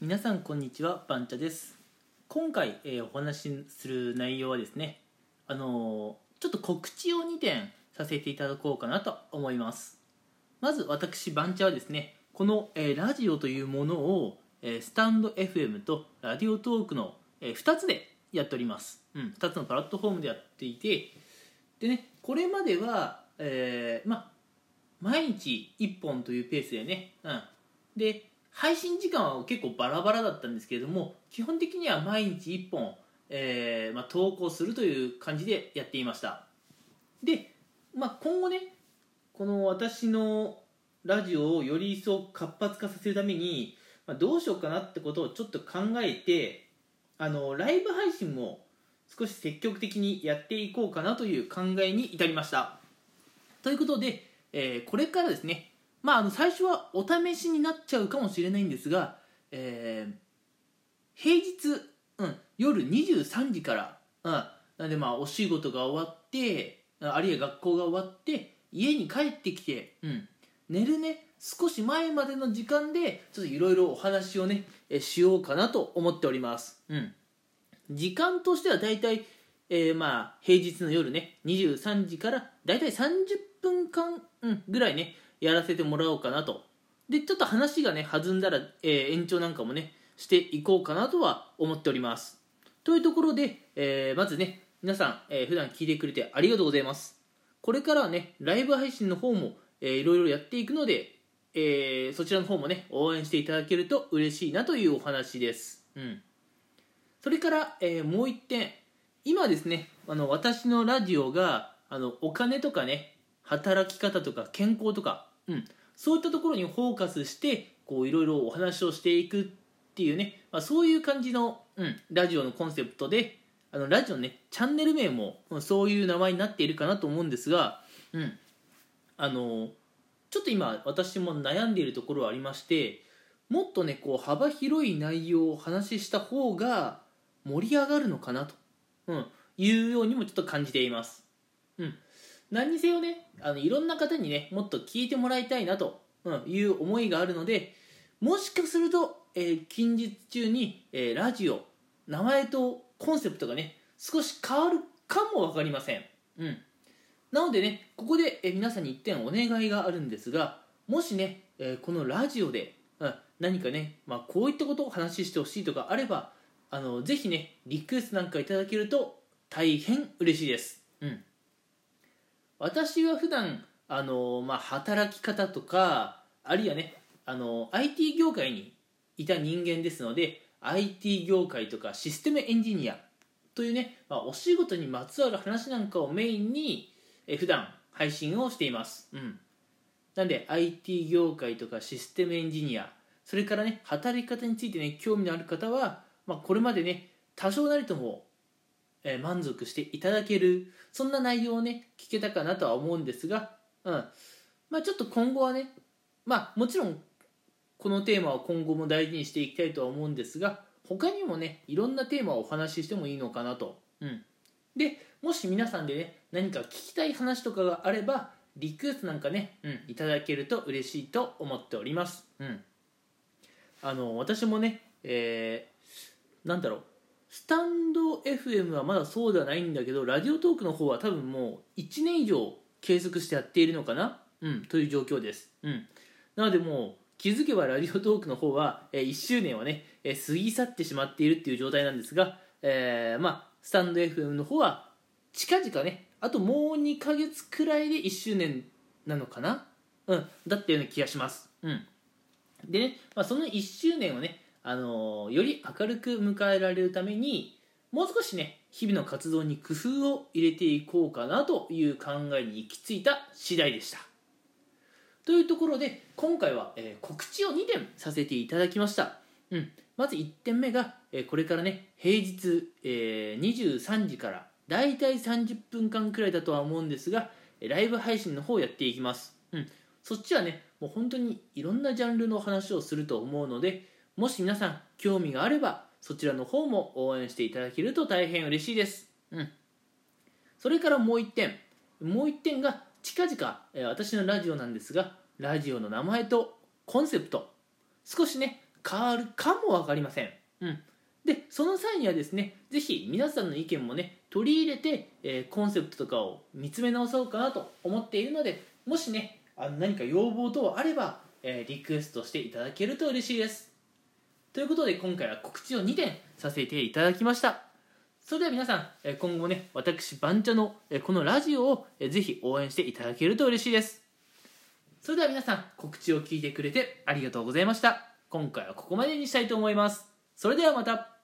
皆さんこんにちはバンチャです。今回、えーお話しする内容はですねあのーちょっと告知を2点させていただこうかなと思います。まず私バンチャはですねこの、えーラジオというものを、えースタンド FM とラディオトークの、え2つでやっております、うん、2つのプラットフォームでやっていてでねこれまでは、えーま毎日1本というペースでね、うん、で配信時間は結構バラバラだったんですけれども基本的には毎日1本、えーまあ、投稿するという感じでやっていました。で、まあ、今後ねこの私のラジオをより一層活発化させるために、まあ、どうしようかなってことをちょっと考えてあのライブ配信も少し積極的にやっていこうかなという考えに至りました。ということで、えーこれからですねまああの最初はお試しになっちゃうかもしれないんですが、えー平日、うん、夜23時から、うん、なんでまあお仕事が終わってあるいは学校が終わって家に帰ってきて、うん、寝るね少し前までの時間でちょっといろいろお話をねしようかなと思っております、うん、時間としてはだいたいえーまあ平日の夜ね23時からだいたい30分間、うん、ぐらいねやらせてもらおうかなと。でちょっと話がね弾んだら、えー延長なんかもねしていこうかなとは思っております。というところで、えーまずね皆さん、えー普段聞いてくれてありがとうございます。これからはねライブ配信の方も、えーいろいろやっていくので、えーそちらの方もね応援していただけると嬉しいなというお話です。うん。それから、えーもう一点。今ですねあの私のラジオがあのお金とかね働き方とか健康とか、うん、そういったところにフォーカスしてこういろいろお話をしていくっていうね、まあ、そういう感じの、うん、ラジオのコンセプトであのラジオのねチャンネル名もうんそういう名前になっているかなと思うんですが、うん、あのちょっと今私も悩んでいるところはありましてもっとねこう幅広い内容を話しした方が盛り上がるのかなと、うん、いうようにもちょっと感じています、うん、何にせよねあのいろんな方にねもっと聞いてもらいたいなと、いう思いがあるのでもしかすると、えー近日中に、えーラジオ名前とコンセプトがね少し変わるかも分かりません、うん、なのでねここで、えー皆さんに一点お願いがあるんですがもしね、えーこのラジオで、うん何かね、まあ、こういったことを話してほしいとかあればあのぜひねリクエストなんかいただけると大変嬉しいです、うん、私は普段あの、まあ、働き方とかあるいはねあの IT 業界にいた人間ですので IT 業界とかシステムエンジニアというね、まあ、お仕事にまつわる話なんかをメインにえ普段配信をしています、うん、なんで IT 業界とかシステムエンジニアそれからね働き方についてね興味のある方は、まあ、これまでね多少なりとも、えー満足していただけるそんな内容をね聞けたかなとは思うんですが、うん。まあ、ちょっと今後はねまあもちろんこのテーマを今後も大事にしていきたいとは思うんですが他にもねいろんなテーマをお話ししてもいいのかなと、うん、でもし皆さんでね何か聞きたい話とかがあればリクエストなんかね、うん、いただけると嬉しいと思っております、うん、あの私もね、えーなんだろう。スタンド FM はまだそうではないんだけどラジオトークの方は多分もう1年以上継続してやっているのかな、うん、という状況です、うん、なのでもう気づけばラジオトークの方は、えー1周年はね、えー過ぎ去ってしまっているっていう状態なんですが、えーまあスタンド FM の方は近々ねあともう2ヶ月くらいで1周年なのかな？うんだったような気がします。うん。でね、まあ、その1周年をね、あのより明るく迎えられるためにもう少しね日々の活動に工夫を入れていこうかなという考えに行き着いた次第でした。というところで今回は、えー告知を2点させていただきました、うん、まず1点目が、えーこれからね平日、えー23時からだいたい30分間くらいだとは思うんですがライブ配信の方をやっていきます、うん、そっちはねもう本当にいろんなジャンルの話をすると思うのでもし皆さん興味があればそちらの方も応援していただけると大変嬉しいです、うん、それからもう1点。もう1点が近々、え私のラジオなんですがラジオの名前とコンセプト。少しね変わるかも分かりません、うん、でその際にはですね是非皆さんの意見もね取り入れて、えーコンセプトとかを見つめ直そうかなと思っているのでもしねあの何か要望等あれば、えーリクエストしていただけると嬉しいです。ということで今回は告知を2点させていただきました。それでは皆さん今後ね私番茶のこのラジオをえーぜひ応援していただけると嬉しいです。それでは皆さん告知を聞いてくれてありがとうございました。今回はここまでにしたいと思います。それではまた。